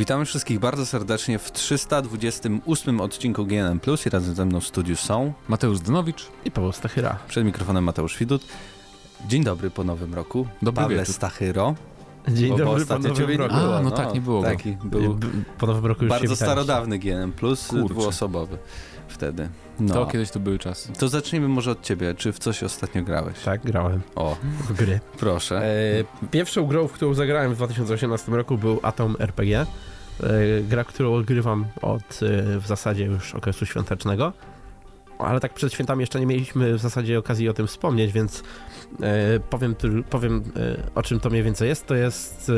Witamy wszystkich bardzo serdecznie w 328 odcinku GNM Plus i razem ze mną w studiu są Mateusz Dnowicz i Paweł Stachyra. Przed mikrofonem Mateusz Widut. Dzień dobry po nowym roku. Dobry Pawle wieczór. Stachyro. Dzień Bo- bo dobry, ostatnio po nowym nie roku. było. A, no tak, nie było go. Taki był B- Po nowym roku już bardzo starodawny GNM Plus, Kurczę. dwuosobowy wtedy. No. To kiedyś to były czasy. To zacznijmy może od ciebie. Czy w coś ostatnio grałeś? Tak, grałem O, w gry. proszę. E, pierwszą grą, w którą zagrałem w 2018 roku był Atom RPG. E, gra, którą odgrywam od e, w zasadzie już okresu świątecznego. Ale tak przed świętami jeszcze nie mieliśmy w zasadzie okazji o tym wspomnieć, więc e, powiem, powiem o czym to mniej więcej jest. To jest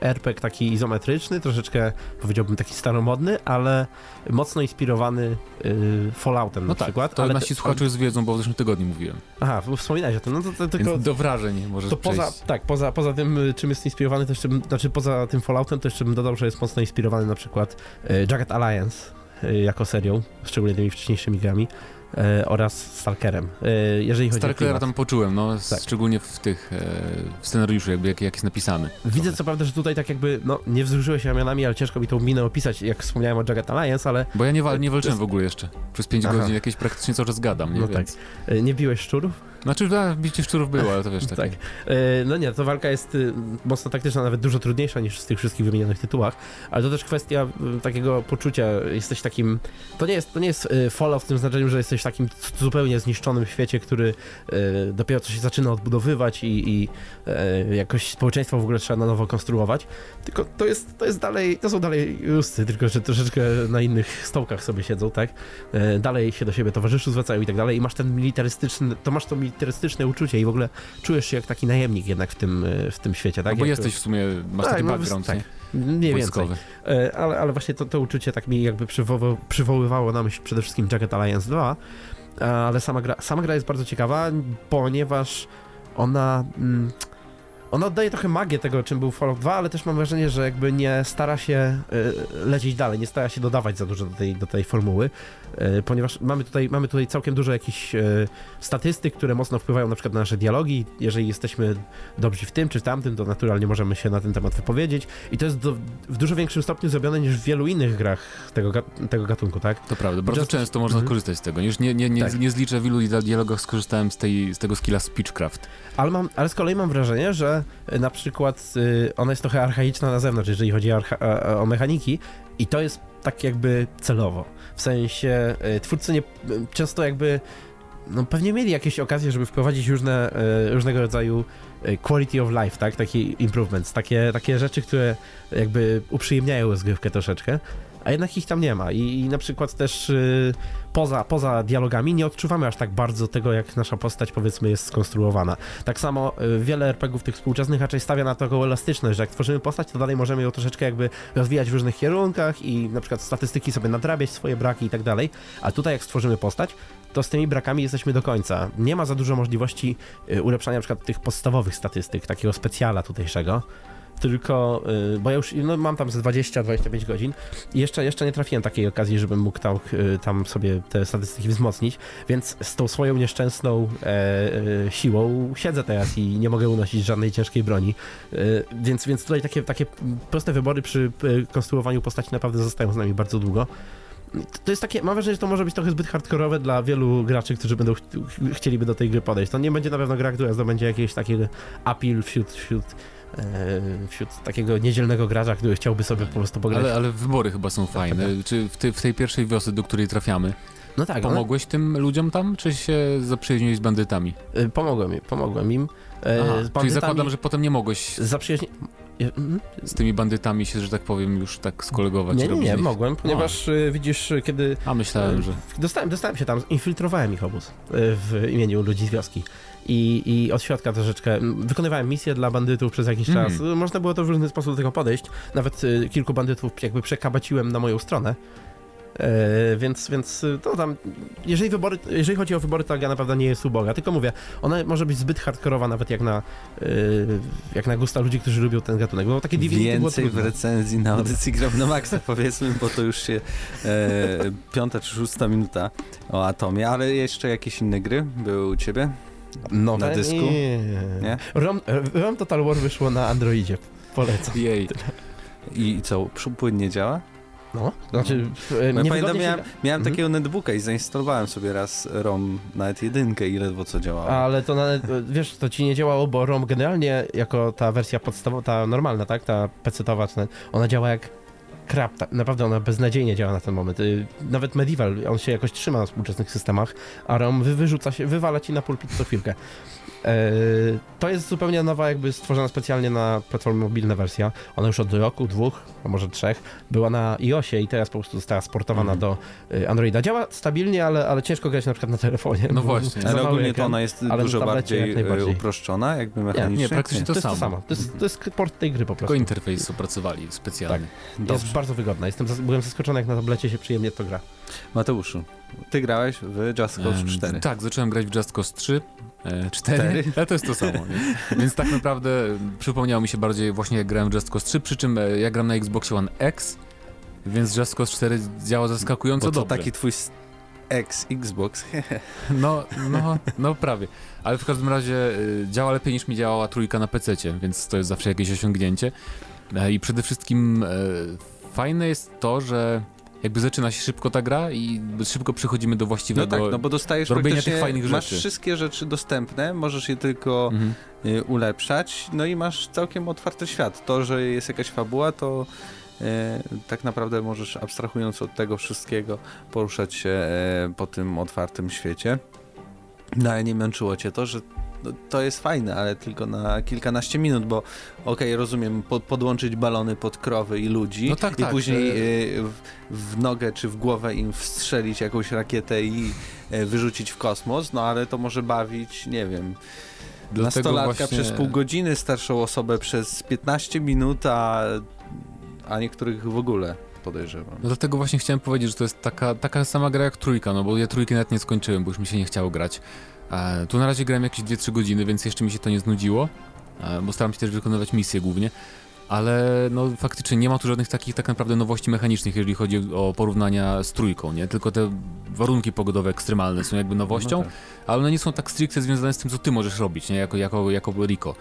RPG taki izometryczny, troszeczkę powiedziałbym taki staromodny, ale mocno inspirowany e, Falloutem No na tak, przykład. to ale nasi słuchacze już wiedzą, bo w zeszłym tygodniu mówiłem. Aha, wspominałeś o tym, no to, to tylko... Więc do wrażeń możesz To poza, tak, poza, poza tym, y, czym jest inspirowany, to jeszcze, znaczy poza tym Falloutem, to jeszcze bym dodał, że jest mocno inspirowany na przykład e, Jagged Alliance e, jako serią, szczególnie tymi wcześniejszymi grami, oraz Stalkerem. E, jeżeli chodzi o Starkera klimat. tam poczułem, no, Tak. szczególnie w tych, e, w scenariuszu, jakby jak, jak jest napisany. Widzę co prawda, że tutaj tak jakby, no nie wzruszyłeś się ramionami, ale ciężko mi tą minę opisać, jak wspomniałem o Jagged Alliance, ale Bo ja nie, wal, nie walczyłem jest- w ogóle jeszcze. Przez 5 Aha. godzin jakieś praktycznie cały czas gadam, nie? no tak, Więc... e, nie biłeś szczurów? Znaczy, da, bicie szczurów było, ale to wiesz, takie... Tak. E, No nie, to walka jest y, mocno taktyczna, nawet dużo trudniejsza niż w tych wszystkich wymienionych tytułach, ale to też kwestia y, takiego poczucia, jesteś takim, to nie jest, to nie jest y, Fallout w tym znaczeniu, że jesteś w takim zupełnie zniszczonym świecie, który dopiero co się zaczyna odbudowywać i, i y, jakoś społeczeństwo w ogóle trzeba na nowo konstruować, tylko to jest, to jest dalej, to są dalej ruscy, tylko że troszeczkę na innych stołkach sobie siedzą, tak? E, dalej się do siebie towarzyszy zwracają i tak dalej i masz ten militarystyczny, to masz to militarystyczne uczucie i w ogóle czujesz się jak taki najemnik jednak w tym, e, w tym świecie, tak? No bo Jak- jesteś w sumie, masz Tak, taki no, background, tak. nie? Mniej więcej. Wojskowy. E, Ale, ale właśnie to, to uczucie tak mi jakby przywoływało, przywoływało na myśl przede wszystkim Jacket Alliance 2, ale sama gra, sama gra jest bardzo ciekawa, ponieważ ona... Mm, ona oddaje trochę magię tego, czym był Fallout 2, ale też mam wrażenie, że jakby nie stara się y, lecieć dalej, nie stara się dodawać za dużo do tej, do tej formuły, y, ponieważ mamy tutaj, mamy tutaj całkiem dużo jakichś y, statystyk, które mocno wpływają na przykład na nasze dialogi. Jeżeli jesteśmy dobrzy w tym czy tamtym, to naturalnie możemy się na ten temat wypowiedzieć i to jest do, w dużo większym stopniu zrobione niż w wielu innych grach tego, tego gatunku, tak? To prawda, bardzo Just- często można Mhm. korzystać z tego. Już nie, nie, nie, Tak. nie zliczę, w ilu dia- dialogach skorzystałem z, tej, z tego skilla Speechcraft. Ale, mam, ale z kolei mam wrażenie, że y, na przykład y, ona jest trochę archaiczna na zewnątrz, jeżeli chodzi o, mechaniki i to jest tak jakby celowo. W sensie y, twórcy nie, często jakby no pewnie mieli jakieś okazje, żeby wprowadzić różne, y, różnego rodzaju y, quality of life, tak? Takie improvements, takie, takie rzeczy, które jakby uprzyjemniają rozgrywkę troszeczkę, a jednak ich tam nie ma. I, i na przykład też y, poza, poza dialogami nie odczuwamy aż tak bardzo tego, jak nasza postać powiedzmy jest skonstruowana. Tak samo y, wiele RPGów tych współczesnych raczej stawia na taką elastyczność, że jak tworzymy postać, to dalej możemy ją troszeczkę jakby rozwijać w różnych kierunkach i na przykład statystyki sobie nadrabiać swoje braki i tak dalej. A tutaj jak stworzymy postać, to z tymi brakami jesteśmy do końca. Nie ma za dużo możliwości y, ulepszania na przykład tych podstawowych statystyk, takiego specjala tutejszego. Tylko, y, bo ja już no, mam tam ze 20-25 godzin i jeszcze, jeszcze nie trafiłem takiej okazji, żebym mógł tam, y, tam sobie te statystyki wzmocnić, więc z tą swoją nieszczęsną e, e, siłą siedzę teraz i nie mogę unosić żadnej ciężkiej broni. E, więc, więc tutaj takie, takie proste wybory przy konstruowaniu postaci naprawdę zostają z nami bardzo długo. To jest takie, mam wrażenie, że to może być trochę zbyt hardkorowe dla wielu graczy, którzy będą ch chcieliby do tej gry podejść. To nie będzie na pewno gra, która zdobędzie jakieś takie appeal wśród, wśród, wśród takiego niedzielnego gracza, który chciałby sobie po prostu pograć. Ale, ale wybory chyba są fajne. Czy w, tej- w tej pierwszej wiosce, do której trafiamy, no tak, no, pomogłeś tym ludziom tam, czy się zaprzyjaźniłeś z bandytami? e, pomogłem, im- pomogłem im. E, Aha, z czyli bandytami zakładam, że potem nie mogłeś zaprzyjaźni... e, mhm. z tymi bandytami się, że tak powiem, już tak skolegować. Nie, nie, nie, mogłem, ponieważ e, widzisz, e, kiedy A myślałem, że... Dostałem, dostałem się tam, infiltrowałem ich obóz w imieniu ludzi z wioski. I, I od środka troszeczkę wykonywałem misje dla bandytów przez jakiś Mhm. czas. Można było to w różny sposób do tego podejść. Nawet kilku bandytów jakby przekabaciłem na moją stronę. E, więc, więc y, to tam, jeżeli, wybory, jeżeli chodzi o wybory, to gra naprawdę nie jest uboga, tylko mówię, ona może być zbyt hardkorowa nawet jak na, y, jak na gusta ludzi, którzy lubią ten gatunek, bo takie Divinity Więcej w recenzji na audycji Gram na Maxa powiedzmy, bo to już się e, piąta czy szósta minuta o Atomie, ale jeszcze jakieś inne gry były u ciebie? No, na dysku? Nie. Nie? Rom, Rom Total War wyszło na Androidzie. Polecam. Jej. I co, płynnie działa? No, znaczy, Bo e, ja niewygodnie pamiętam, miałem, miałem Mhm. takiego netbooka i zainstalowałem sobie raz ROM, nawet jedynkę i ledwo co działało. Ale to nawet, wiesz, to ci nie działało, bo ROM generalnie jako ta wersja podstawowa, ta normalna, tak, ta PC-towa, ona działa jak krap, naprawdę ona beznadziejnie działa na ten moment. Y, Nawet Medieval, on się jakoś trzyma na współczesnych systemach, a ROM wy, wyrzuca się, wywala ci na pulpit co chwilkę. E, to jest zupełnie nowa, jakby stworzona specjalnie na platformy mobilne wersja. Ona już od roku, dwóch, a może trzech, była na iOSie i teraz po prostu została sportowana Mhm. do y, Androida. Działa stabilnie, ale, ale ciężko grać na przykład na telefonie. No właśnie. Ale ogólnie to ekran. ona jest dużo bardziej e, uproszczona, jakby mechanicznie. Nie, praktycznie To, to, jest to samo. To jest, to jest port tej gry po Tylko prostu. interfejs opracowali specjalnie. Dobrze. Jest bardzo wygodna. Jestem, byłem zaskoczony, jak na tablecie się przyjemnie to gra. Mateuszu, ty grałeś w Just Cause Em, 4. Tak, zacząłem grać w Just Cause 3, e, 4, Cztery? ale to jest to samo. Nie? Więc tak naprawdę przypomniało mi się bardziej właśnie jak grałem w Just Cause 3, przy czym e, ja gram na Xboxie One X, więc Just Cause 4 działa zaskakująco Bo to dobrze. taki twój s- ex-Xbox. No, no, no prawie. Ale w każdym razie działa lepiej niż mi działała trójka na PC, więc to jest zawsze jakieś osiągnięcie. E, I przede wszystkim e, fajne jest to, że jakby zaczyna się szybko ta gra i szybko przechodzimy do No właściwego... tak, no bo dostajesz do robienia tych fajnych masz rzeczy. wszystkie rzeczy dostępne, możesz je tylko Mhm. y, ulepszać, no i masz całkiem otwarty świat. To, że jest jakaś fabuła, to y, tak naprawdę możesz abstrahując od tego wszystkiego poruszać się e, po tym otwartym świecie. No ale nie męczyło cię to, że no, to jest fajne, ale tylko na kilkanaście minut, bo okej, rozumiem, pod, podłączyć balony pod krowy i ludzi No tak, i tak, później e, y, w, w nogę czy w głowę im wstrzelić jakąś rakietę i e, wyrzucić w kosmos, no ale to może bawić, nie wiem, nastolatka właśnie- przez pół godziny, starszą osobę przez 15 minut, a, a niektórych w ogóle podejrzewam. No dlatego właśnie chciałem powiedzieć, że to jest taka, taka sama gra jak trójka, no bo ja trójki nawet nie skończyłem, bo już mi się nie chciało grać. E, tu na razie grałem jakieś 2-3 godziny, więc jeszcze mi się to nie znudziło, e, bo staram się też wykonywać misje głównie. Ale no faktycznie nie ma tu żadnych takich tak naprawdę nowości mechanicznych, jeżeli chodzi o porównania z trójką, nie? Tylko te warunki pogodowe ekstremalne są jakby nowością, No tak. ale one nie są tak stricte związane z tym, co ty możesz robić, nie? Jako, jako, jako Rico.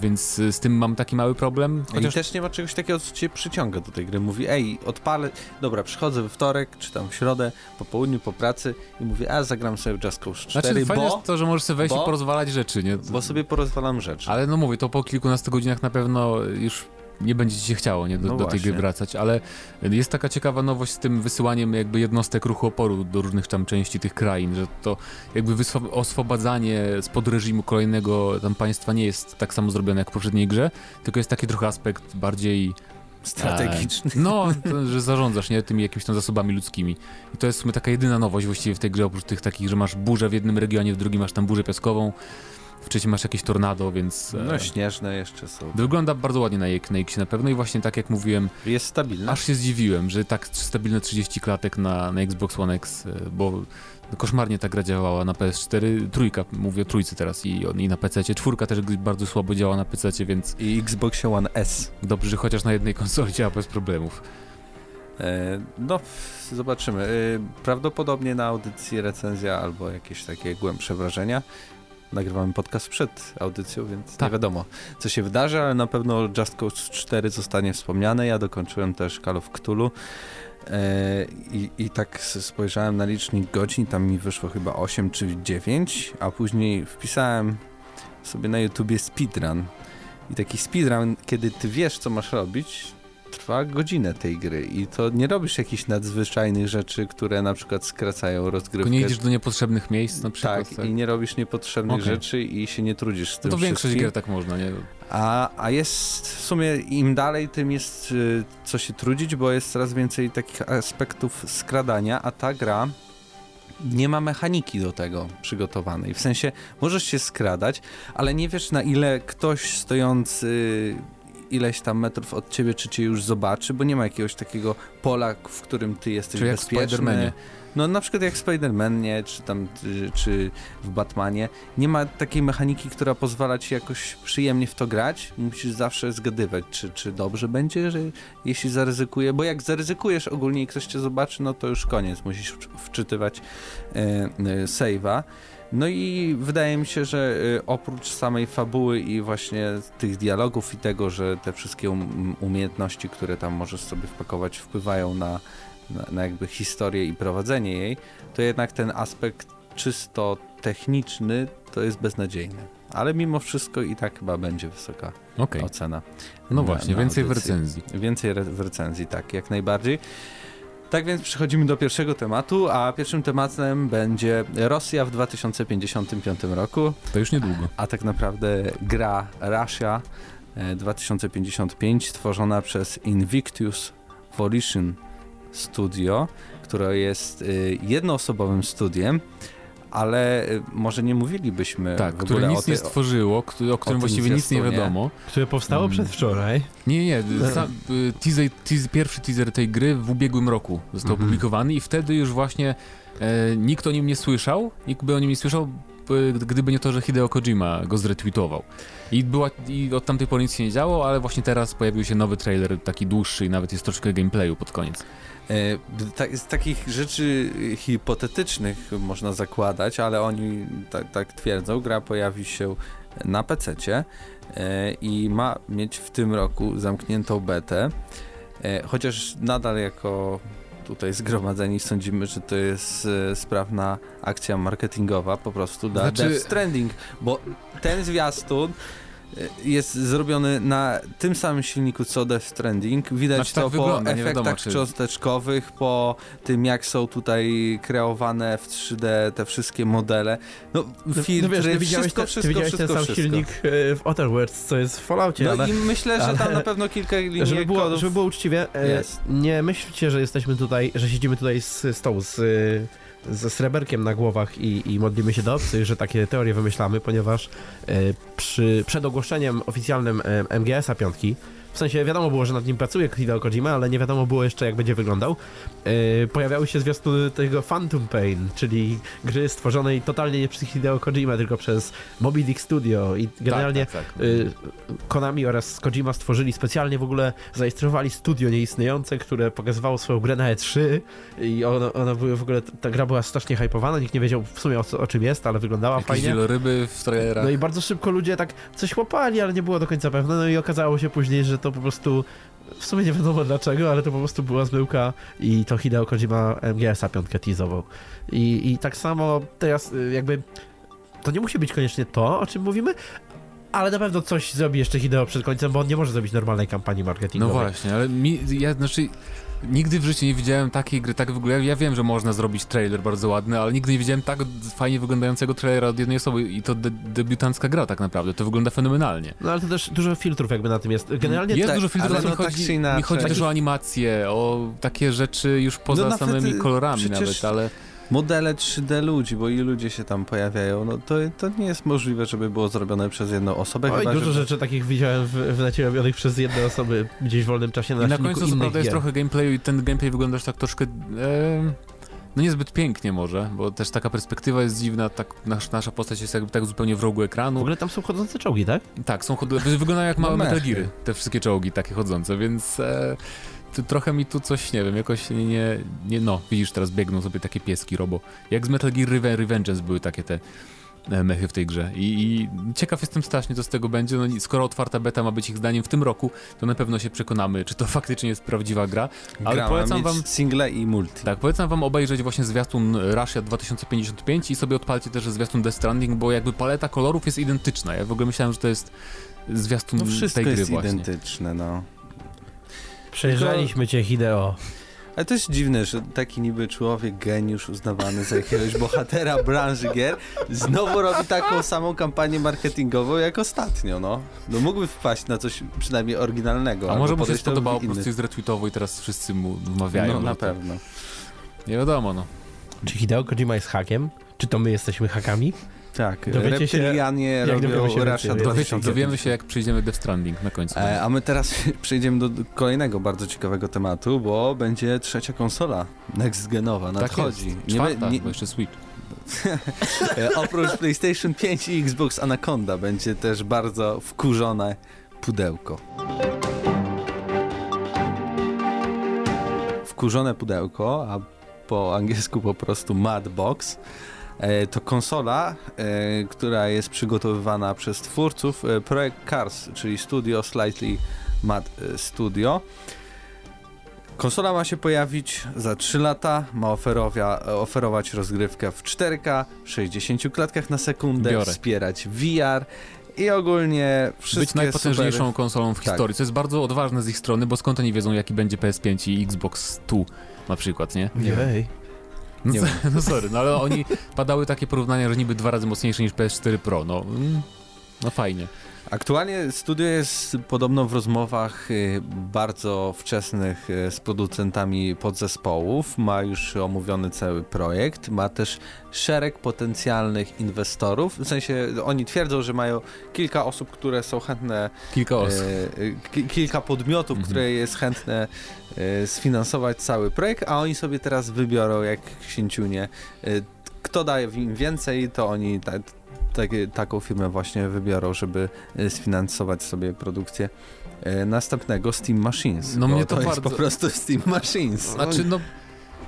Więc y, z tym mam taki mały problem. I też nie ma czegoś takiego, co cię przyciąga do tej gry. Mówi, ej, odpalę, dobra, przychodzę we wtorek, czy tam w środę, po południu, po pracy i mówię, a zagram sobie Just Cause 4, Znaczy, fajne bo, jest to, że możesz sobie wejść bo- i porozwalać rzeczy, nie? bo sobie porozwalam rzeczy. Ale no mówię, to po kilkunastu godzinach na pewno już nie będzie ci się chciało nie, do, No do tej gry wracać, ale jest taka ciekawa nowość z tym wysyłaniem jakby jednostek ruchu oporu do różnych tam części tych krain, że to jakby oswobadzanie spod reżimu kolejnego tam państwa nie jest tak samo zrobione jak w poprzedniej grze, tylko jest taki trochę aspekt bardziej Strategiczny. E, no, to, że zarządzasz nie tymi jakimiś tam zasobami ludzkimi. I to jest w sumie taka jedyna nowość właściwie w tej grze, oprócz tych takich, że masz burzę w jednym regionie, w drugim masz tam burzę piaskową, w trzecim masz jakieś tornado, więc... e, No śnieżne jeszcze są. Wygląda bardzo ładnie na, na X na pewno i właśnie tak jak mówiłem, Jest stabilne. aż się zdziwiłem, że tak stabilne 30 klatek na, na Xbox One X, e, bo koszmarnie ta gra działała na PS4, trójka, mówię o trójce teraz i, i na PC, czwórka też bardzo słabo działa na PC, więc I Xbox One S. dobrze, że chociaż na jednej konsoli działa bez problemów. E, no, zobaczymy. Prawdopodobnie na audycji recenzja albo jakieś takie głębsze wrażenia. Nagrywamy podcast przed audycją, więc nie Tak. wiadomo, co się wydarzy, ale na pewno Just Cause 4 zostanie wspomniane. Ja dokończyłem też Call of Cthulhu. E, i, I tak spojrzałem na licznik godzin, tam mi wyszło chyba 8 czy 9, a później wpisałem sobie na YouTubie speedrun. I taki speedrun, kiedy ty wiesz, co masz robić, trwa godzinę tej gry i to nie robisz jakichś nadzwyczajnych rzeczy, które na przykład skracają Tylko rozgrywkę. nie idziesz do niepotrzebnych miejsc na przykład. tak, i nie robisz niepotrzebnych Okej. rzeczy i się nie trudzisz z No tym to większość gier tak można, nie? A, a jest w sumie im dalej, tym jest y, co się trudzić, bo jest coraz więcej takich aspektów skradania, a ta gra nie ma mechaniki do tego przygotowanej. W sensie możesz się skradać, ale nie wiesz na ile ktoś stojący ileś tam metrów od ciebie, czy cię już zobaczy, bo nie ma jakiegoś takiego pola, w którym ty jesteś Czy jak w bezpieczny. Spider-Manie. No na przykład jak w Spider-Manie, czy tam, czy, w Batmanie, nie ma takiej mechaniki, która pozwala ci jakoś przyjemnie w to grać. Musisz zawsze zgadywać, czy, czy dobrze będzie, że jeśli zaryzykuję, bo jak zaryzykujesz ogólnie i ktoś cię zobaczy, no to już koniec, musisz wczy- wczytywać e, e, save'a. No i wydaje mi się, że y, oprócz samej fabuły i właśnie tych dialogów i tego, że te wszystkie um umiejętności, które tam możesz sobie wpakować, wpływają na, na, na jakby historię i prowadzenie jej, to jednak ten aspekt czysto techniczny to jest beznadziejny. Ale mimo wszystko i tak chyba będzie wysoka Okej. ocena. No na- właśnie, na więcej w recenzji. Więcej re- w recenzji, tak, jak najbardziej. Tak więc przechodzimy do pierwszego tematu, a pierwszym tematem będzie Rosja w 2055 roku, To już niedługo. a tak naprawdę gra Russia e, 2055 stworzona przez Invictus Volition Studio, które jest y, jednoosobowym studiem, ale y, może nie mówiliśmy Tak, w które ogóle nic o tej, nie stworzyło, o którym właściwie nic nie wiadomo. Które powstało Mm. przedwczoraj. Nie, nie, sam, y, teaser, teaser, pierwszy teaser tej gry w ubiegłym roku został Mhm. opublikowany i wtedy już właśnie e, nikt o nim nie słyszał, nikt by o nim nie słyszał, gdyby nie to, że Hideo Kojima go zretweetował. I, była, I od tamtej pory nic się nie działo, ale właśnie teraz pojawił się nowy trailer, taki dłuższy i nawet jest troszkę gameplayu pod koniec. E, z takich rzeczy hipotetycznych można zakładać, ale oni tak, tak twierdzą, gra pojawi się na PC-cie e, i ma mieć w tym roku zamkniętą betę, e, chociaż nadal jako tutaj zgromadzeni sądzimy, że to jest sprawna akcja marketingowa po prostu dla Znaczy- Death Stranding, bo ten zwiastun jest zrobiony na tym samym silniku co Death Stranding. Widać Znaczy, tak to wygląda, po nie efektach wiadomo, czy- cząsteczkowych, po tym jak są tutaj kreowane w 3D te wszystkie modele. No, filtry, no wiesz, ty widziałeś, wszystko, te, wszystko, widziałeś wszystko, ten sam wszystko. silnik e, w Otherworlds, co jest w Falloutie, No ale... i myślę, że tam ale- na pewno kilka linii Żeby było, kodów... żeby było uczciwie, e, jest. nie myślcie, że jesteśmy tutaj, że siedzimy tutaj z stołu z, ze sreberkiem na głowach i, i modlimy się do obcych, że takie teorie wymyślamy, ponieważ e, przy, przed ogłoszeniem oficjalnym e, MGS-a piątki, w sensie wiadomo było, że nad nim pracuje Hideo Kojima, ale nie wiadomo było jeszcze jak będzie wyglądał, e, pojawiały się zwiastuny tego Phantom Pain, czyli gry stworzonej totalnie nie przez Hideo Kojima, tylko przez Moby Dick Studio i generalnie tak, tak, tak. y, Konami oraz Kojima stworzyli specjalnie w ogóle, zarejestrowali studio nieistniejące, które pokazywało swoją grę na E3 i ona, ona były w ogóle, ta gra była strasznie hypowana, nikt nie wiedział w sumie o, co, o czym jest, ale wyglądała Jakieś fajnie. wieloryby w trailerach. No i bardzo szybko ludzie tak coś łapali, ale nie było do końca pewne, no i okazało się później, że to po prostu w sumie nie wiadomo dlaczego, ale to po prostu była zmyłka i to Hideo Kojima MGS-a piątkę teasował. I, I tak samo teraz y, jakby to nie musi być koniecznie to, o czym mówimy, ale na pewno coś zrobi jeszcze Hideo przed końcem, bo on nie może zrobić normalnej kampanii No marketingowej. właśnie, ale mi, ja znaczy nigdy w życiu nie widziałem takiej gry, tak w ogóle, ja, wiem, że można zrobić trailer bardzo ładny, ale nigdy nie widziałem tak fajnie wyglądającego trailera od jednej osoby i to de debiutancka gra tak naprawdę, to wygląda fenomenalnie. No ale to też dużo filtrów jakby na tym jest. Generalnie Jest tak, dużo filtrów, ale mi no tak chodzi, mi chodzi też Takich- o animacje, o takie rzeczy już poza nawet, samymi kolorami przecież- nawet, ale Modele 3D ludzi, bo i ludzie się tam pojawiają, no to, to nie jest możliwe, żeby było zrobione przez jedną osobę. Oj, chyba, dużo że... rzeczy takich widziałem w, w necie robionych przez jedne osoby gdzieś w wolnym czasie na I na końcu co prawda jest trochę gameplayu i ten gameplay wygląda tak troszkę... E, no niezbyt pięknie może, bo też taka perspektywa jest dziwna, tak nasz, nasza postać jest jakby tak zupełnie w rogu W ekranu. ogóle tam są chodzące czołgi, tak? Tak, są chod... wyglądają jak małe No Metal. Geary, te wszystkie czołgi takie chodzące, więc e, trochę mi tu coś, nie wiem, jakoś nie, nie, no, widzisz, teraz biegną sobie takie pieski robo. Jak z Metal Gear Reve- Revengeance były takie te e, mechy w tej grze I, i ciekaw jestem strasznie, co z tego będzie, no skoro otwarta beta ma być ich zdaniem w tym roku, to na pewno się przekonamy, czy to faktycznie jest prawdziwa gra, ale Gra polecam wam single i multi. tak, polecam wam obejrzeć właśnie zwiastun Russia 2055 i sobie odpalcie też zwiastun Death Stranding, bo jakby paleta kolorów jest identyczna. Ja w ogóle myślałem, że to jest zwiastun No wszystko tej gry jest właśnie. identyczne, no. Przejeżdżaliśmy cię, Hideo. Ale to jest dziwne, że taki niby człowiek, geniusz uznawany za jakiegoś bohatera branży gier, znowu robi taką samą kampanię marketingową jak ostatnio, no. No mógłby wpaść na coś przynajmniej oryginalnego. A może mu się spodobało, po prostu jest retweetowo i teraz wszyscy mu wmawiają. No na to- pewno. Nie wiadomo, no. Czy Hideo Kojima jest hakiem? Czy to my jesteśmy hakami? Tak, Dowiecie się, reptylianie jak robią się Russia więcej. Dowiecie, 2050. dowiemy się, jak przyjdziemy Death Stranding na końcu. E, a my teraz przejdziemy do kolejnego bardzo ciekawego tematu, bo będzie trzecia konsola next genowa tak nadchodzi. jest. Nie Czwarta, be- nie, bo jeszcze Switch. e, oprócz PlayStation 5 i Xbox Anaconda będzie też bardzo wkurzone pudełko. Wkurzone pudełko, a po angielsku po prostu Mad Box. E, to konsola, e, która jest przygotowywana przez twórców e, Projekt Cars, czyli studio Slightly Mad Studio. Konsola ma się pojawić za 3 lata, ma oferować rozgrywkę w 4K, w 60 klatkach na sekundę, Biorę. wspierać VR i ogólnie wszystkie Być najpotężniejszą super... konsolą w Tak. historii, co jest bardzo odważne z ich strony, bo skąd oni wiedzą, jaki będzie PS5 i Xbox 2 na przykład, nie? Nie wiem. No, Nie co- no sorry, no ale oni padały takie porównania, że niby dwa razy mocniejsze niż PS4 Pro, no, mm, no fajnie. Aktualnie studio jest podobno w rozmowach y, bardzo wczesnych y, z producentami podzespołów, ma już omówiony cały projekt, ma też szereg potencjalnych inwestorów, w sensie oni twierdzą, że mają kilka osób, które są chętne, Kilka osób. y, ki- kilka podmiotów, Mhm. które jest chętne sfinansować cały projekt, a oni sobie teraz wybiorą jak księciunie. Kto daje im więcej, to oni takie, taką firmę właśnie wybiorą, żeby e, sfinansować sobie produkcję e, następnego Steam Machines. No mnie to jest bardzo- po prostu Steam Machines. Znaczy, no,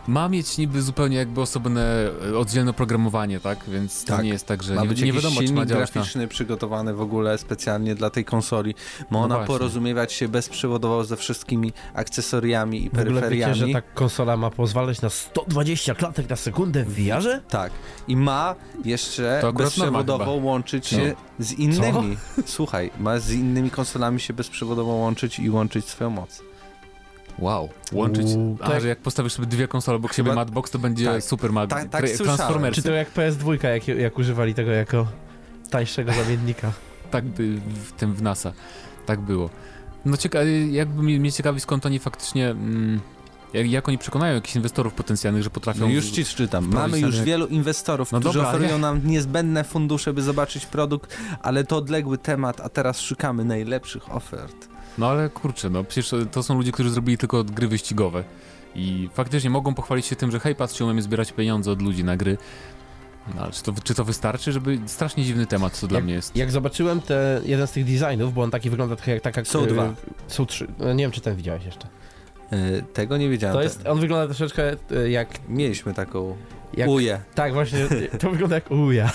ma mieć niby zupełnie jakby osobne, e, oddzielne oprogramowanie, tak? Więc to Tak. nie jest tak, że Ma nie, być nie wiadomo, czy ma działać na... graficzny przygotowany w ogóle specjalnie dla tej konsoli. Ma No ona właśnie. porozumiewać się bezprzewodowo ze wszystkimi akcesoriami i W ogóle wiecie, peryferiami. że ta konsola ma pozwalać na 120 klatek na sekundę w VR-ze? Tak. I ma jeszcze To bezprzewodowo łączyć No. się z innymi. Słuchaj, ma z innymi konsolami się bezprzewodowo łączyć i łączyć swoją moc. Wow. Łączyć... Uuu, A, tak. że jak postawisz sobie dwie konsole obok siebie Chyba- Madbox, to będzie tak. super Mad... Tak- tak tra- słyszałem. Transformersy. Czy to jak PS2, jak, jak używali tego jako tańszego zamiennika? Tak by w tym w NASA. Tak było. No ciekawe, jakby mnie, ciekawi skąd oni faktycznie... Mm, jak, jak oni przekonają jakichś inwestorów potencjalnych, że potrafią... No już ci czytam. Mamy już rynek. wielu inwestorów, No którzy dobra, oferują nie? nam niezbędne fundusze, by zobaczyć produkt, ale to odległy temat, a teraz szukamy najlepszych ofert. No ale kurczę, no przecież to są ludzie, którzy zrobili tylko gry wyścigowe. I faktycznie mogą pochwalić się tym, że hej, patrzcie, umiemy zbierać pieniądze od ludzi na gry. No ale czy to, czy to wystarczy, żeby... Strasznie dziwny temat, co dla Jak- mnie jest. Jak zobaczyłem te, jeden z tych designów, bo on taki wygląda trochę jak taka... Są e, dwa. Są trzy. No, Nie wiem, czy ten widziałeś jeszcze. Yy, tego nie wiedziałem. To jest, on wygląda troszeczkę e, jak... Mieliśmy taką jak uję. Tak, właśnie, to wygląda jak uja.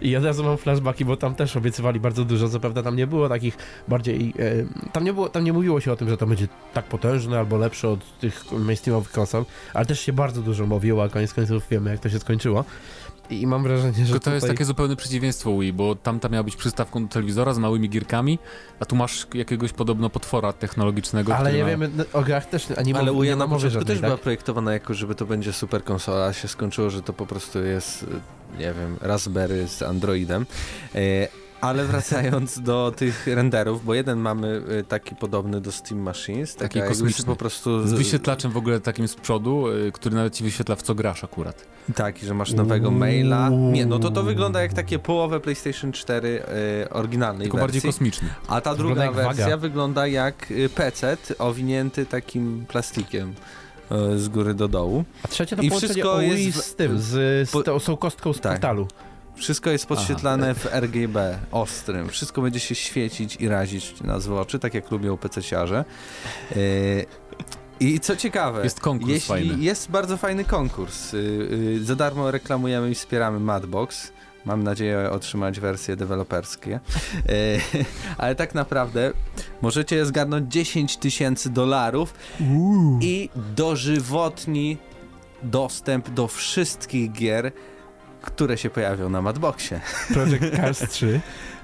I od razu mam flashbacki, bo tam też obiecywali bardzo dużo, co prawda tam nie było takich bardziej... E, tam, nie było, tam nie mówiło się o tym, że to będzie tak potężne albo lepsze od tych mainstreamowych konsol, ale też się bardzo dużo mówiło, a koniec końców wiemy, jak to się skończyło. I, mam wrażenie, że Tylko to tutaj... jest takie zupełne przeciwieństwo Wii, bo tamta miała być przystawką do telewizora z małymi gierkami, a tu masz jakiegoś podobno potwora technologicznego, Ale nie ma... wiemy, no, o grach też nie ma, Ale ma na początku też była tak? projektowana jako, żeby to będzie super konsola, a się skończyło, że to po prostu jest, nie wiem, Raspberry z Androidem. E, Ale wracając do tych renderów, bo jeden mamy y, taki podobny do Steam Machines, Taki kosmiczny. po prostu... Z wyświetlaczem w ogóle takim z przodu, y, który nawet ci wyświetla w co grasz akurat. Tak, i że masz nowego Uuu. maila. Nie, no to to wygląda jak takie połowę PlayStation 4 y, oryginalnej Tylko bardziej wersji. kosmiczny. A ta Wygląda druga jak wersja waga. wygląda jak y, PC owinięty takim plastikiem y, z góry do dołu. A trzecie to I połączenie wszystko jest w- z tym, z, z po- tą kostką z Tak. portalu. Wszystko jest podświetlane w RGB ostrym. Wszystko będzie się świecić i razić nas w oczy, tak jak lubią PC-ciarze. Y, I co ciekawe, Jest konkurs jeśli fajny. jest bardzo fajny konkurs. y, y, Za darmo reklamujemy i wspieramy Madbox. Mam nadzieję otrzymać wersje deweloperskie. Y, Ale tak naprawdę możecie zgarnąć 10 tysięcy dolarów i dożywotni dostęp do wszystkich gier, które się pojawią na Madboxie. Project Cars 3,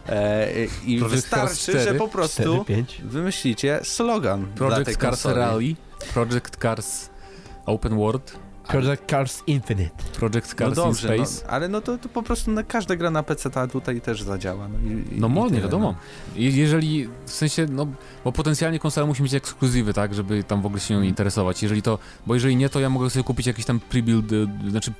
E, I Project wystarczy, 4, że po prostu 4, 5. wymyślicie slogan dla tej Project Cars konsoli. Rally, Project Cars Open World, Project Cars Infinite. Project No Cars dobrze, in no, Space. ale no to, to po prostu na każda gra na PC ta tutaj też zadziała. No, i, No i mo, nie tyle, wiadomo. Je- Jeżeli, w sensie, no, bo potencjalnie konsola musi mieć ekskluzywy, tak, żeby tam w ogóle się nią interesować. Jeżeli to, bo jeżeli nie, to ja mogę sobie kupić jakiś tam pre-build, y, znaczy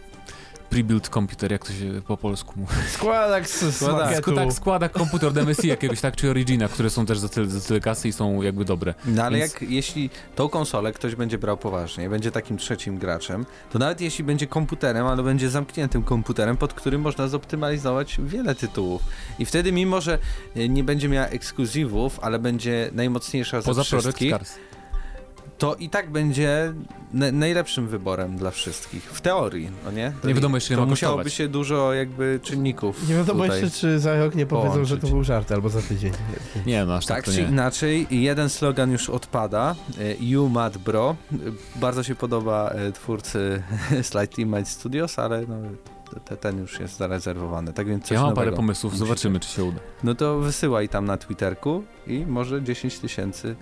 pre-build komputer, jak to się po polsku mówi. Składak z, Składak. makietu. Tak, składa komputer od MSI jakiegoś, tak, czy Origina, które są też za tyle, za tyle kasy i są jakby dobre. No ale Więc- jak jeśli tą konsolę ktoś będzie brał poważnie, będzie takim trzecim graczem, to nawet jeśli będzie komputerem, ale będzie zamkniętym komputerem, pod którym można zoptymalizować wiele tytułów. I wtedy mimo, że nie będzie miała ekskluzywów, ale będzie najmocniejsza ze Poza Project wszystkich, Cars. To i tak będzie na, najlepszym wyborem dla wszystkich. W teorii, no nie? To Nie wiadomo jeszcze, ile musiałoby się dużo jakby czynników Nie wiadomo jeszcze, czy za rok nie powiedzą, że to połączyć. był żart, albo za tydzień. Nie, no aż tak, Tak czy nie. inaczej, jeden slogan już odpada. y, You Mad Bro. Y, Bardzo się podoba y, twórcy Slightly Made Studios, ale no, te, ten już jest zarezerwowany. Tak więc coś Ja mam nowego parę pomysłów, zobaczymy, czy się uda. No to wysyłaj tam na Twitterku i może 10 tysięcy.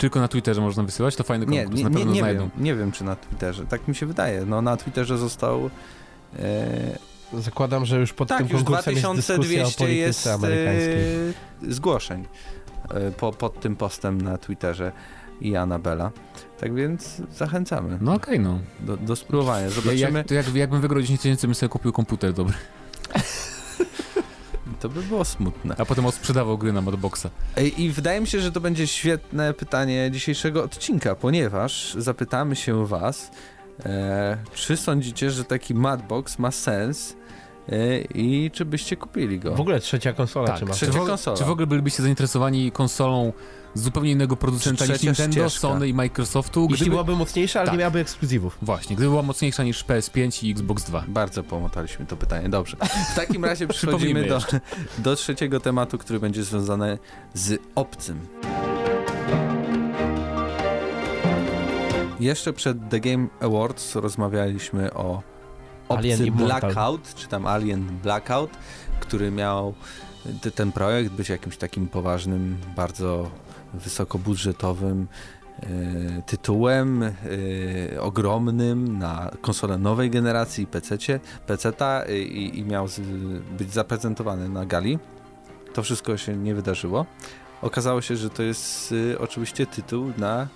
Tylko na Twitterze można wysyłać, to fajny Nie, konkurs, nie, na nie, pewno nie znajdą. wiem, nie wiem czy na Twitterze. Tak mi się wydaje. No na Twitterze został. E, Zakładam, że już pod tak, tym już konkursem jest dyskusja o 2200 polityce jest amerykańskiej. e, zgłoszeń e, po, pod tym postem na Twitterze i Anabela. Tak więc zachęcamy No okej, no. do, do spróbowania. Ja, Zobaczymy. jak, to jak, jakbym wygrał 10 tysięcy, bym sobie kupił komputer dobry, To by było smutne. a potem odsprzedawał gry na Madboxa. I wydaje mi się, że to będzie świetne pytanie dzisiejszego odcinka, ponieważ zapytamy się was, e, czy sądzicie, że taki Madbox ma sens e, i czy byście kupili go? W ogóle trzecia konsola Tak, czy ma? trzecia czy, w, ogóle- konsola. czy w ogóle bylibyście zainteresowani konsolą zupełnie innego producenta niż Nintendo, ścieżka. Sony i Microsoftu? Jeśli Gdyby, byłaby mocniejsza, ale Tak. nie miałaby ekskluzywów. właśnie, gdyby była mocniejsza niż PS5 i Xbox 2. Bardzo pomotaliśmy to pytanie, dobrze. W takim razie przechodzimy Przypomnijmy do, do trzeciego tematu, który będzie związany z obcym. Jeszcze przed The Game Awards rozmawialiśmy o obcy. Blackout, czy tam Alien Blackout, który miał ten projekt być jakimś takim poważnym, bardzo wysokobudżetowym e, tytułem e, ogromnym na konsolę nowej generacji PC-cie, PC-ta e, i, i miał z, być zaprezentowany na gali. To wszystko się nie wydarzyło. Okazało się, że to jest oczywiście tytuł na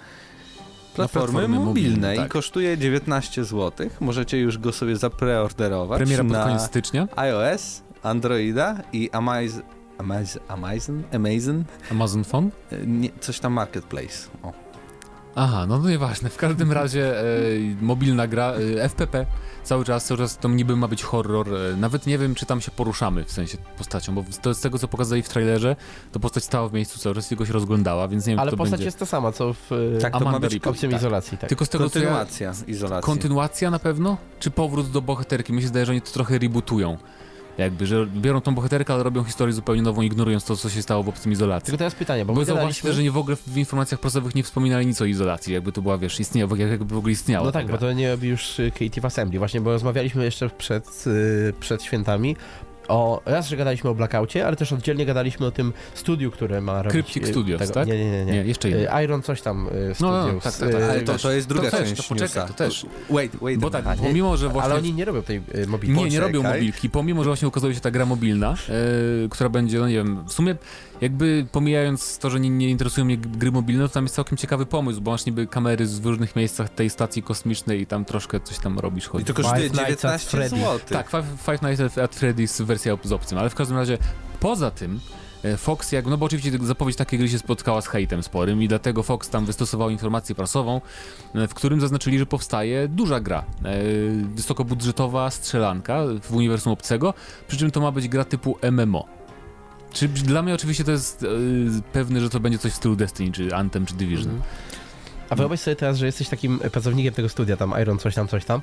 platformy platformy mobilne mobilne, i tak. kosztuje 19 zł. Możecie już go sobie zapreorderować Premiera pod na koniec stycznia. iOS, Androida i Amaz Amaz Amazon, Amazon, Amazon Phone? e, nie, coś tam Marketplace. O. Aha, no to nieważne. W każdym razie e, mobilna gra, e, FPP cały czas, cały czas to niby ma być horror. E, nawet nie wiem, czy tam się poruszamy w sensie postacią, bo to z tego, co pokazali w trailerze, to postać stała w miejscu cały czas, tylko się rozglądała, więc nie wiem, Ale czy to postać będzie... jest ta sama, co w Tak, tak, to ma Amanda być Ripley. opcją tak. izolacji. Tak. Tylko z tego, co ja... kontynuacja izolacji. Kontynuacja na pewno? Czy powrót do bohaterki? Mi się zdaje, że oni to trochę rebootują. Jakby, że biorą tą bohaterkę, ale robią historię zupełnie nową, ignorując to, co się stało w obcym izolacji. Tylko teraz pytanie, bo Bo my zauważcie, gadaliśmy... że nie w ogóle w informacjach prasowych nie wspominali nic o izolacji, jakby to była, wiesz, istniała, jakby w ogóle istniała. No ta tak, gra. bo to nie robi już y, Creative Assembly, właśnie, bo rozmawialiśmy jeszcze przed, y, przed świętami o, raz, że gadaliśmy o Blackoutie, ale też oddzielnie gadaliśmy o tym studiu, które ma robić... Cryptic y, Studios, tak? Nie, nie, nie. Nie, nie. jeszcze Y, inny. Iron coś tam No, Studios. no, tak, tak, tak, y, Ale to, to jest druga to też, część to poczekaj, newsa. to też. Wait, wait Bo tak, pomimo, że właśnie... Ale oni nie robią tej mobilnej. Nie, nie robią mobilki, pomimo, że właśnie ukazuje się ta gra mobilna, e, która będzie, no nie wiem, w sumie jakby pomijając to, że nie, nie interesują mnie gry mobilne, to tam jest całkiem ciekawy pomysł, bo masz niby kamery z- w różnych miejscach tej stacji kosmicznej i tam troszkę coś tam robisz, I chodzi. to kosztuje Five Nights at 19 Freddy's. zł. Tak, Five, Five Nights at Freddy's wersja z obcym, ale w każdym razie poza tym e, Fox, jak, no bo oczywiście zapowiedź takiej gry się spotkała z hejtem sporym i dlatego Fox tam wystosował informację prasową, e, w którym zaznaczyli, że powstaje duża gra, e, wysokobudżetowa strzelanka w uniwersum obcego, przy czym to ma być gra typu MMO. Czy dla mnie oczywiście to jest e, pewne, że to będzie coś w stylu Destiny, czy Anthem, czy Division. Mhm. A wyobraź sobie teraz, że jesteś takim pracownikiem tego studia, tam Iron coś tam, coś tam,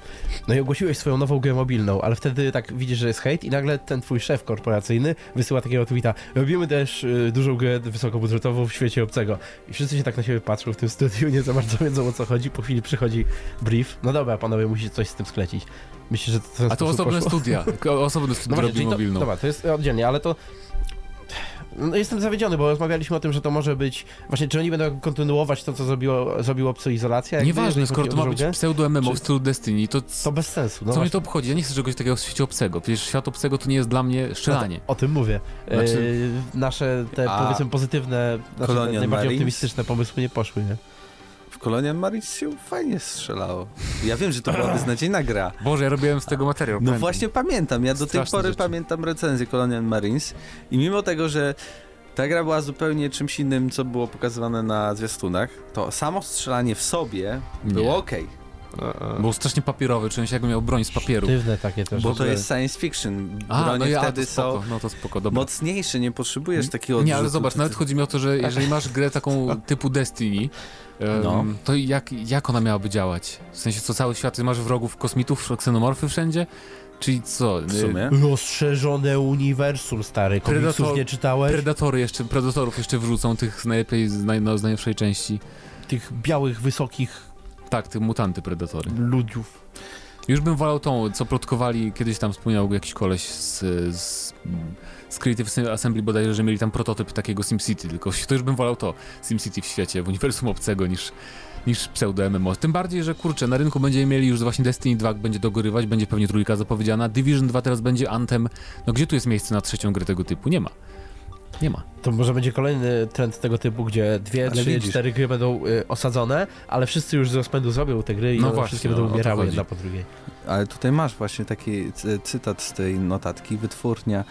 no i ogłosiłeś swoją nową grę mobilną, ale wtedy tak widzisz, że jest hejt i nagle ten twój szef korporacyjny wysyła takiego tweeta, robimy też y, dużą grę wysokobudżetową w świecie obcego. I wszyscy się tak na siebie patrzą w tym studiu, nie za bardzo wiedzą o co chodzi, po chwili przychodzi brief, no dobra panowie, musicie coś z tym sklecić. Myślę, że to A to osobne poszło? studia, osobne studia No właśnie, robi czyli to, mobilną. dobra, to jest oddzielnie, ale to... No, jestem zawiedziony, bo rozmawialiśmy o tym, że to może być... Właśnie, czy oni będą kontynuować to, co zrobiło, zrobiło Obco Izolacja? jakby, Nieważne, skoro to ma być grę? pseudo MMO w Czy- stylu Destiny, to To bez sensu. No Co mnie właśnie. to obchodzi? Ja nie chcę czegoś takiego w świecie obcego. Przecież świat obcego to nie jest dla mnie strzelanie. No o tym mówię. Znaczy- E, nasze te A powiedzmy pozytywne, znaczy, najbardziej Marines? optymistyczne pomysły nie poszły, nie? W Colonial Marines się fajnie strzelało. Ja wiem, że to była beznadziejna gra. Boże, ja robiłem z tego materiał. No pamiętam. właśnie pamiętam, ja do tej Straszne pory rzeczy. pamiętam recenzję Colonial Marines i mimo tego, że ta gra była zupełnie czymś innym, co było pokazywane na zwiastunach, to samo strzelanie w sobie było okej. Był strasznie papierowy, czułem się jakbym miał broń z papieru. Sztywne takie też. Bo to jest science fiction. A, Bronie no ja, wtedy to spoko, są no to spoko, dobra. mocniejsze, nie potrzebujesz takiego Nie, ale zobacz, nawet chodzi mi o to, że jeżeli masz grę taką typu Destiny, No. to jak, jak ona miałaby działać? W sensie, co cały świat, ty masz wrogów, kosmitów, ksenomorfy wszędzie? Czyli co? W sumie. Rozszerzone uniwersum, stary. Komiksów Predator- nie czytałeś? Predatory jeszcze, predatorów jeszcze wrzucą, tych z najlepiej, z, naj, no, z najlepszej części. Tych białych, wysokich Tak, tych mutanty predatory. ludziów. Już bym wolał tą, co plotkowali, kiedyś tam wspomniał jakiś koleś z, z, z Creative Assembly bodajże, że mieli tam prototyp takiego SimCity, tylko to już bym wolał to, SimCity w świecie, w uniwersum obcego niż, niż pseudo-MMO. Tym bardziej, że kurczę, na rynku będziemy mieli już właśnie Destiny 2 będzie dogorywać, będzie pewnie trójka zapowiedziana, Division 2 teraz będzie Anthem, no gdzie tu jest miejsce na trzecią grę tego typu? Nie ma. Nie ma. To może będzie kolejny trend tego typu, gdzie dwie, Ale trzy, widzisz. cztery gry będą y, osadzone, ale wszyscy już z rozpędu zrobią te gry i No one właśnie, wszystkie o- będą umierały jedna po drugiej. Ale tutaj masz właśnie taki cy- cytat z tej notatki. Wytwórnia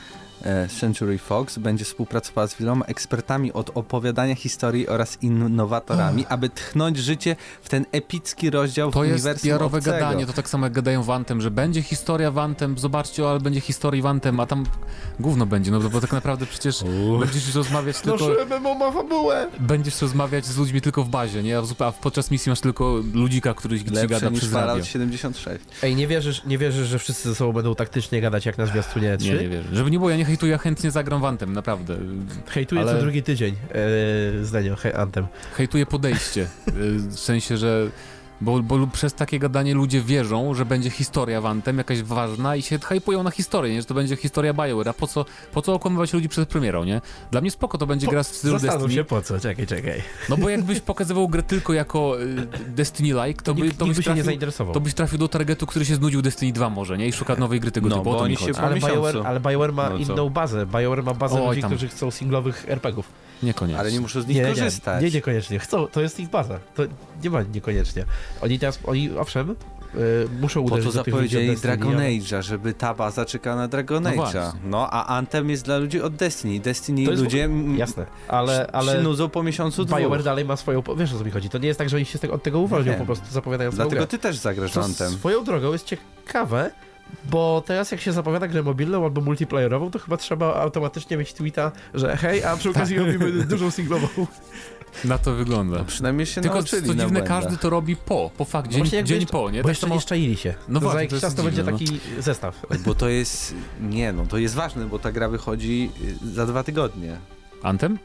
Century Fox będzie współpracowała z wieloma ekspertami od opowiadania historii oraz innowatorami, aby tchnąć życie w ten epicki rozdział To w jest uniwersum PR-owe obcego. gadanie, to tak samo jak gadają w Anthem, że będzie historia w Anthem, zobaczcie, o, ale będzie historii w Anthem, a tam gówno będzie, no bo tak naprawdę przecież będziesz rozmawiać tylko... MMO ma fabułę! będziesz rozmawiać z ludźmi tylko w bazie, nie? A podczas misji masz tylko ludzika, który ci Lepsze gada niż przez radio. Fallout 76. Ej, nie wierzysz, nie wierzysz, że wszyscy ze sobą będą taktycznie gadać jak na zwiastunie 3? Nie, nie wierzę. Żeby nie było, ja nie hejtuję, chętnie zagram w Anthem, naprawdę. Hejtuję Ale- co drugi tydzień e, zdanie he, Anthem. Hejtuję podejście, y, w sensie, że... Bo, bo przez takie gadanie ludzie wierzą, że będzie historia w Anthem jakaś ważna i się hypują na historię, nie? Że to będzie historia Bioware, a po co, po co okłamywać ludzi przed premierą, nie? Dla mnie spoko to będzie gra w stylu Zastanów Destiny. się po co, czekaj, czekaj. No bo jakbyś pokazywał grę tylko jako y, Destiny-like, to, by, to, byś by się nie trafił, zainteresował. to byś trafił do targetu, który się znudził Destiny 2 może, nie? I szuka nowej gry tego No, typu, o bo to mi oni się chodzi. po ale. BioWare, ale BioWare ma No inną bazę. BioWare ma bazę Oj, ludzi, tam. którzy chcą singlowych RPGów. Niekoniecznie. Ale nie muszę z nich Nie, nie, korzystać. nie, niekoniecznie. Chcą, to jest ich baza. To nie ma niekoniecznie. Oni teraz, oni owszem, y, muszą Po uderzyć to do tych ludzi od zapowiedzieli Dragon Age'a, żeby ta baza czekała na Dragon No Age'a. No, a Anthem jest dla ludzi od Destiny. Destiny To ludzie Jasne, ale, ale nudzą po miesiącu dwóch. BioWare dalej ma swoją... Wiesz o co mi chodzi. To nie jest tak, że oni się od tego uwolnią, po prostu zapowiadają swoją Dlatego grę. ty też zagrasz Anthem. swoją drogą jest ciekawe, bo teraz jak się zapowiada grę mobilną albo multiplayerową, to chyba trzeba automatycznie mieć tweeta, że hej, a przy okazji robimy dużą singlową. Na to wygląda. No, przynajmniej się Tylko co nauczyli na dziwne, każdy to robi po, po fakt, No dzień, dzień jeszcze- po, nie? Bo Tak jeszcze samo- nie szczaili się. No to za właśnie, jakiś to czas to będzie dziwne, taki zestaw. Bo to jest... Nie no, to jest ważne, bo ta gra wychodzi y, za dwa tygodnie. Anthem?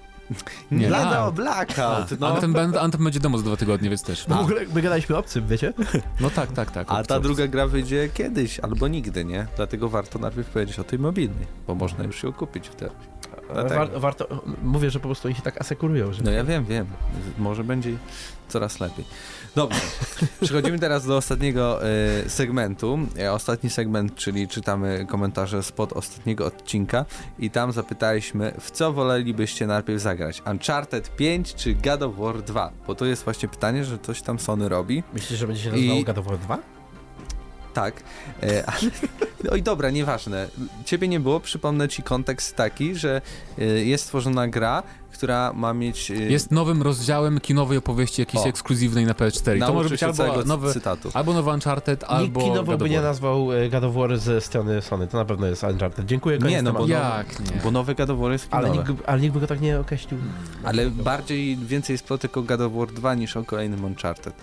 Nie, no, A. Blackout. A, No. Anthem, ben- Anthem będzie demo za dwa tygodnie, więc też. No w ogóle my gadaliśmy obcym, wiecie? No tak, tak, tak. A ta druga gra wyjdzie kiedyś, albo nigdy, nie? Dlatego warto najpierw powiedzieć o tej mobilnej, bo można już ją kupić wtedy. Dlatego. War, warto, mówię, że po prostu oni się tak asekurują, że... No ja wiem, wiem. Może będzie coraz lepiej. Dobrze. Przechodzimy teraz do ostatniego e, segmentu. E, ostatni segment, czyli czytamy komentarze spod ostatniego odcinka i tam zapytaliśmy, w co wolelibyście najpierw zagrać? Uncharted 5 czy God of War 2? Bo to jest właśnie pytanie, że coś tam Sony robi. Myślisz, że będzie się nazywało I- God of War 2? Tak, e, ale... No i dobra, nieważne. Ciebie nie było, przypomnę ci kontekst taki, że e, jest stworzona gra, która ma mieć... e, Jest nowym rozdziałem kinowej opowieści jakiejś O. ekskluzywnej na PS4. I to może być albo nowy, cytatu. albo nowy Uncharted, Nikt albo kinowo God by nie nazwał e, God of War ze strony Sony. To na pewno jest Uncharted. Dziękuję, Nie, no bo- Jak nie? Bo nowe God of War jest ale, kinowe. nikt, ale nikt by go tak nie określił. Ale bardziej, więcej jest plotek o God of War 2 niż o kolejnym Uncharted.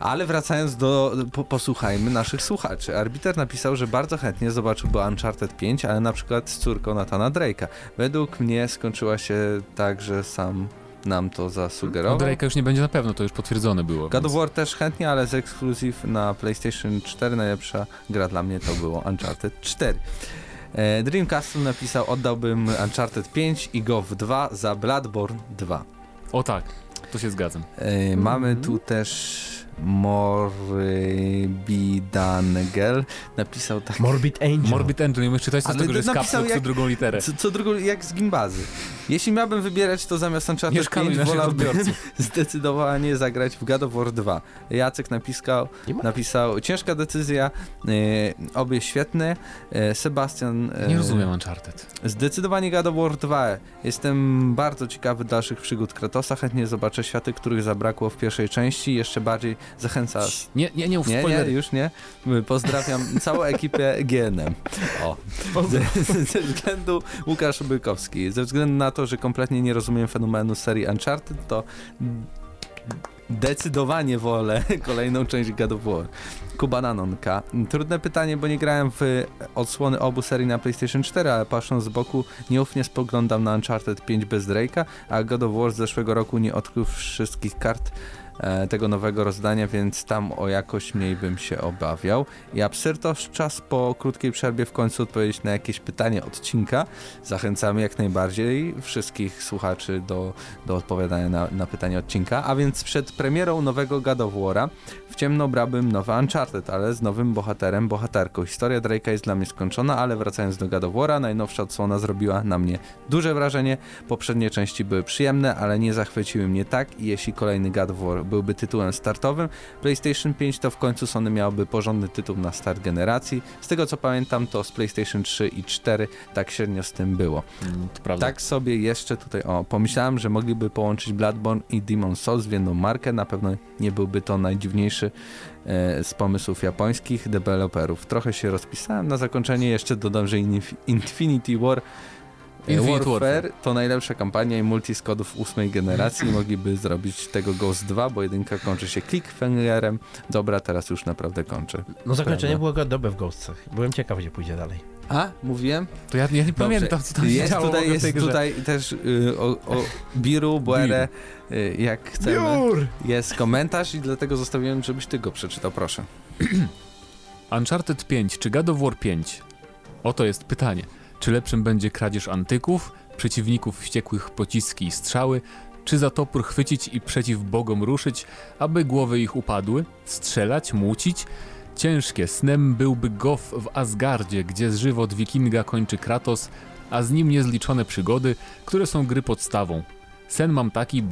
Ale wracając do, po, posłuchajmy naszych słuchaczy. Arbiter napisał, że bardzo chętnie zobaczyłby Uncharted 5, ale na przykład z córką Natana Drake'a. Według mnie skończyła się tak, że sam nam to No zasugerował. Drake'a już nie będzie na pewno, to już potwierdzone było. God of więc- War też chętnie, ale z ekskluzyw na PlayStation 4 najlepsza gra dla mnie to było Uncharted 4. E, Dreamcastle napisał, oddałbym Uncharted 5 i GOV 2 za Bloodborne 2. O tak, to się zgadzam. E, Mamy tu też Morbidangel. Napisał tak. Morbid Angel. Morbid Angel, nie umiesz czytać, to z tego, że jest napisał kapsel co jak- drugą literę. Co, co drugą, jak z gimbazy. Jeśli miałbym wybierać, to zamiast Uncharted szkanuj 5 naszych wolałbym zdecydowanie zagrać w God of War 2. Jacek napisał, napisał ciężka decyzja, e, obie świetne. E, Sebastian... e, Nie rozumiem Uncharted. Zdecydowanie God of War 2. Jestem bardzo ciekawy dalszych przygód Kratosa. Chętnie zobaczę światy, których zabrakło w pierwszej części. Jeszcze bardziej zachęca... Nie, nie, nie, Nie, nie, już nie. Pozdrawiam całą ekipę GNM. O. Ze, ze względu Łukasz Bykowski, ze względu na to, że kompletnie nie rozumiem fenomenu serii Uncharted, to Zdecydowanie wolę kolejną część God of War. Kuba Nanonka. Trudne pytanie, bo nie grałem w odsłony obu serii na PlayStation 4, ale patrząc z boku nieufnie spoglądam na Uncharted 5 bez Drake'a, a God of War z zeszłego roku nie odkrył wszystkich kart tego nowego rozdania, więc tam o jakość mniej bym się obawiał. I Absyrtos, czas po krótkiej przerwie w końcu odpowiedzieć na jakieś pytanie odcinka. Zachęcamy jak najbardziej wszystkich słuchaczy do, do odpowiadania na, na pytanie odcinka. A więc przed premierą nowego God of War'a w ciemno brałbym nowe Uncharted, ale z nowym bohaterem, bohaterką. Historia Drake'a jest dla mnie skończona, ale wracając do God of War'a, najnowsza odsłona zrobiła na mnie duże wrażenie. Poprzednie części były przyjemne, ale nie zachwyciły mnie tak i jeśli kolejny God of War byłby tytułem startowym, PlayStation 5 to w końcu Sony miałoby porządny tytuł na start generacji. Z tego co pamiętam, to z PlayStation 3 i 4 tak średnio z tym było. Mm. Tak sobie jeszcze tutaj, o, pomyślałem, że mogliby połączyć Bloodborne i Demon Souls w jedną markę. Na pewno nie byłby to najdziwniejszy e, z pomysłów japońskich deweloperów. Trochę się rozpisałem. Na zakończenie jeszcze dodam, że Infinity War Infinite Warfare to najlepsza kampania i multi z kodów ósmej generacji. Mogliby zrobić tego Ghost 2, bo jedynka kończy się clickfingerem. Dobra, teraz już naprawdę kończę. No zakończenie Prawda. było dobre w Ghostach. Byłem ciekaw, gdzie pójdzie dalej. A, mówiłem? To ja, ja nie pamiętam, co tam się jest działo tutaj, tej jest grze. tutaj też y, o, o Biru, Buere, y, jak chcemy. Jest komentarz i dlatego zostawiłem, żebyś ty go przeczytał, proszę. Uncharted 5 czy God of War 5? Oto jest pytanie. Czy lepszym będzie kradzież antyków, przeciwników wściekłych pociski i strzały, czy za topór chwycić i przeciw bogom ruszyć, aby głowy ich upadły, strzelać, mucić? Ciężkie snem byłby Goth w Asgardzie, gdzie żywot wikinga kończy Kratos, a z nim niezliczone przygody, które są gry podstawą. Sen mam taki,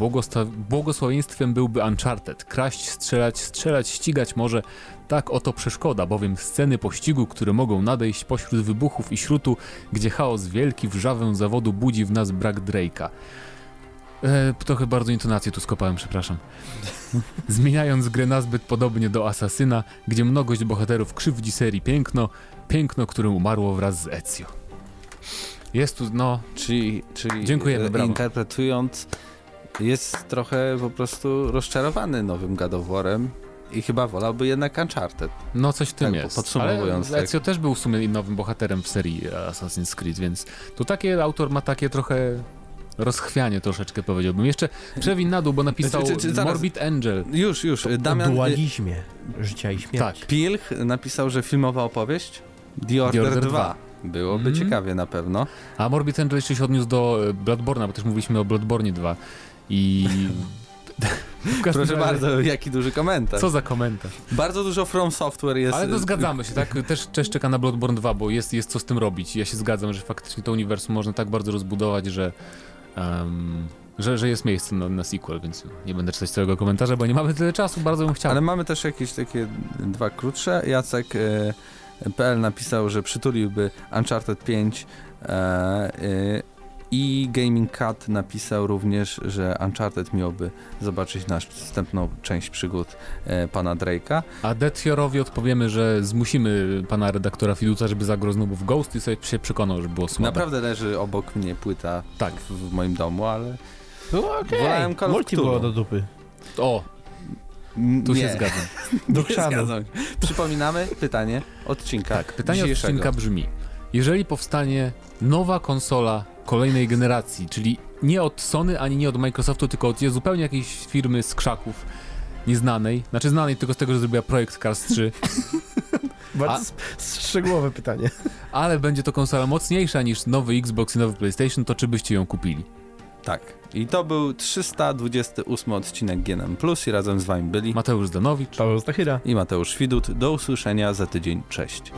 błogosławieństwem byłby Uncharted. Kraść, strzelać, strzelać, ścigać może. Tak oto przeszkoda, bowiem sceny pościgu, które mogą nadejść pośród wybuchów i śrutu, gdzie chaos wielki wrzawę zawodu budzi w nas brak Drake'a. E, trochę bardzo intonację tu skopałem, przepraszam. Zmieniając grę nazbyt podobnie do Asasyna, gdzie mnogość bohaterów krzywdzi serii piękno, piękno, którym umarło wraz z Ezio. Jest tu, no, Czyli, czyli Dziękujemy, e, brawo. interpretując, jest trochę po prostu rozczarowany nowym War'em i chyba wolałby jednak Uncharted. No coś w tym Tak, jest. podsumowując, Ale tak. Ezio też był w sumie nowym bohaterem w serii Assassin's Creed, więc tu takie autor ma takie trochę rozchwianie troszeczkę powiedziałbym. Jeszcze przewin na dół, bo napisał Czy- czy- czy zaraz- Morbid Angel. Już, już. O Damian y, dualizmie życia i śmierci. Tak. Pilch napisał, że filmowa opowieść The Order, Order 2. 2. Byłoby Mhm. ciekawie na pewno. A Morbid Angel jeszcze się odniósł do e, Bloodborne'a, bo też mówiliśmy o Bloodborne 2. I... Proszę razie- bardzo, jaki duży komentarz. Co za komentarz. Bardzo dużo From Software jest. Ale to zgadzamy się, tak? Też, też czeka na Bloodborne 2, bo jest, jest co z tym robić. Ja się zgadzam, że faktycznie to uniwersum można tak bardzo rozbudować, że, em, że, że jest miejsce na, na sequel, więc nie będę czytać całego komentarza, bo nie mamy tyle czasu, bardzo bym chciał. Ale mamy też jakieś takie dwa krótsze. Jacek e, PL napisał, że przytuliłby Uncharted 5 e, e, i Gaming Cat napisał również, że Uncharted miałby zobaczyć następną część przygód e, pana Drake'a. A Dethiorowi odpowiemy, że zmusimy pana redaktora Fiduca, żeby zagrał znowu w Ghost i sobie się przekonał, że było słabe. Naprawdę leży obok mnie płyta Tak. w, w moim domu, ale No okej. Of Multi było do dupy. O, tu nie, się zgadzam. Do zgadzam. Przypominamy pytanie odcinka Tak, pytanie odcinka brzmi. Jeżeli powstanie nowa konsola kolejnej generacji, czyli nie od Sony ani nie od Microsoftu, tylko od zupełnie jakiejś firmy z krzaków, nieznanej, znaczy znanej tylko z tego, że zrobiła projekt Cars 3, Bardzo szczegółowe pytanie. ale będzie to konsola mocniejsza niż nowy Xbox i nowy PlayStation, to czy byście ją kupili? Tak. I to był 328 odcinek GNM Plus i razem z wami byli Mateusz Zdanowicz. Paweł Stachyra. i Mateusz Widut. Do usłyszenia za tydzień. Cześć.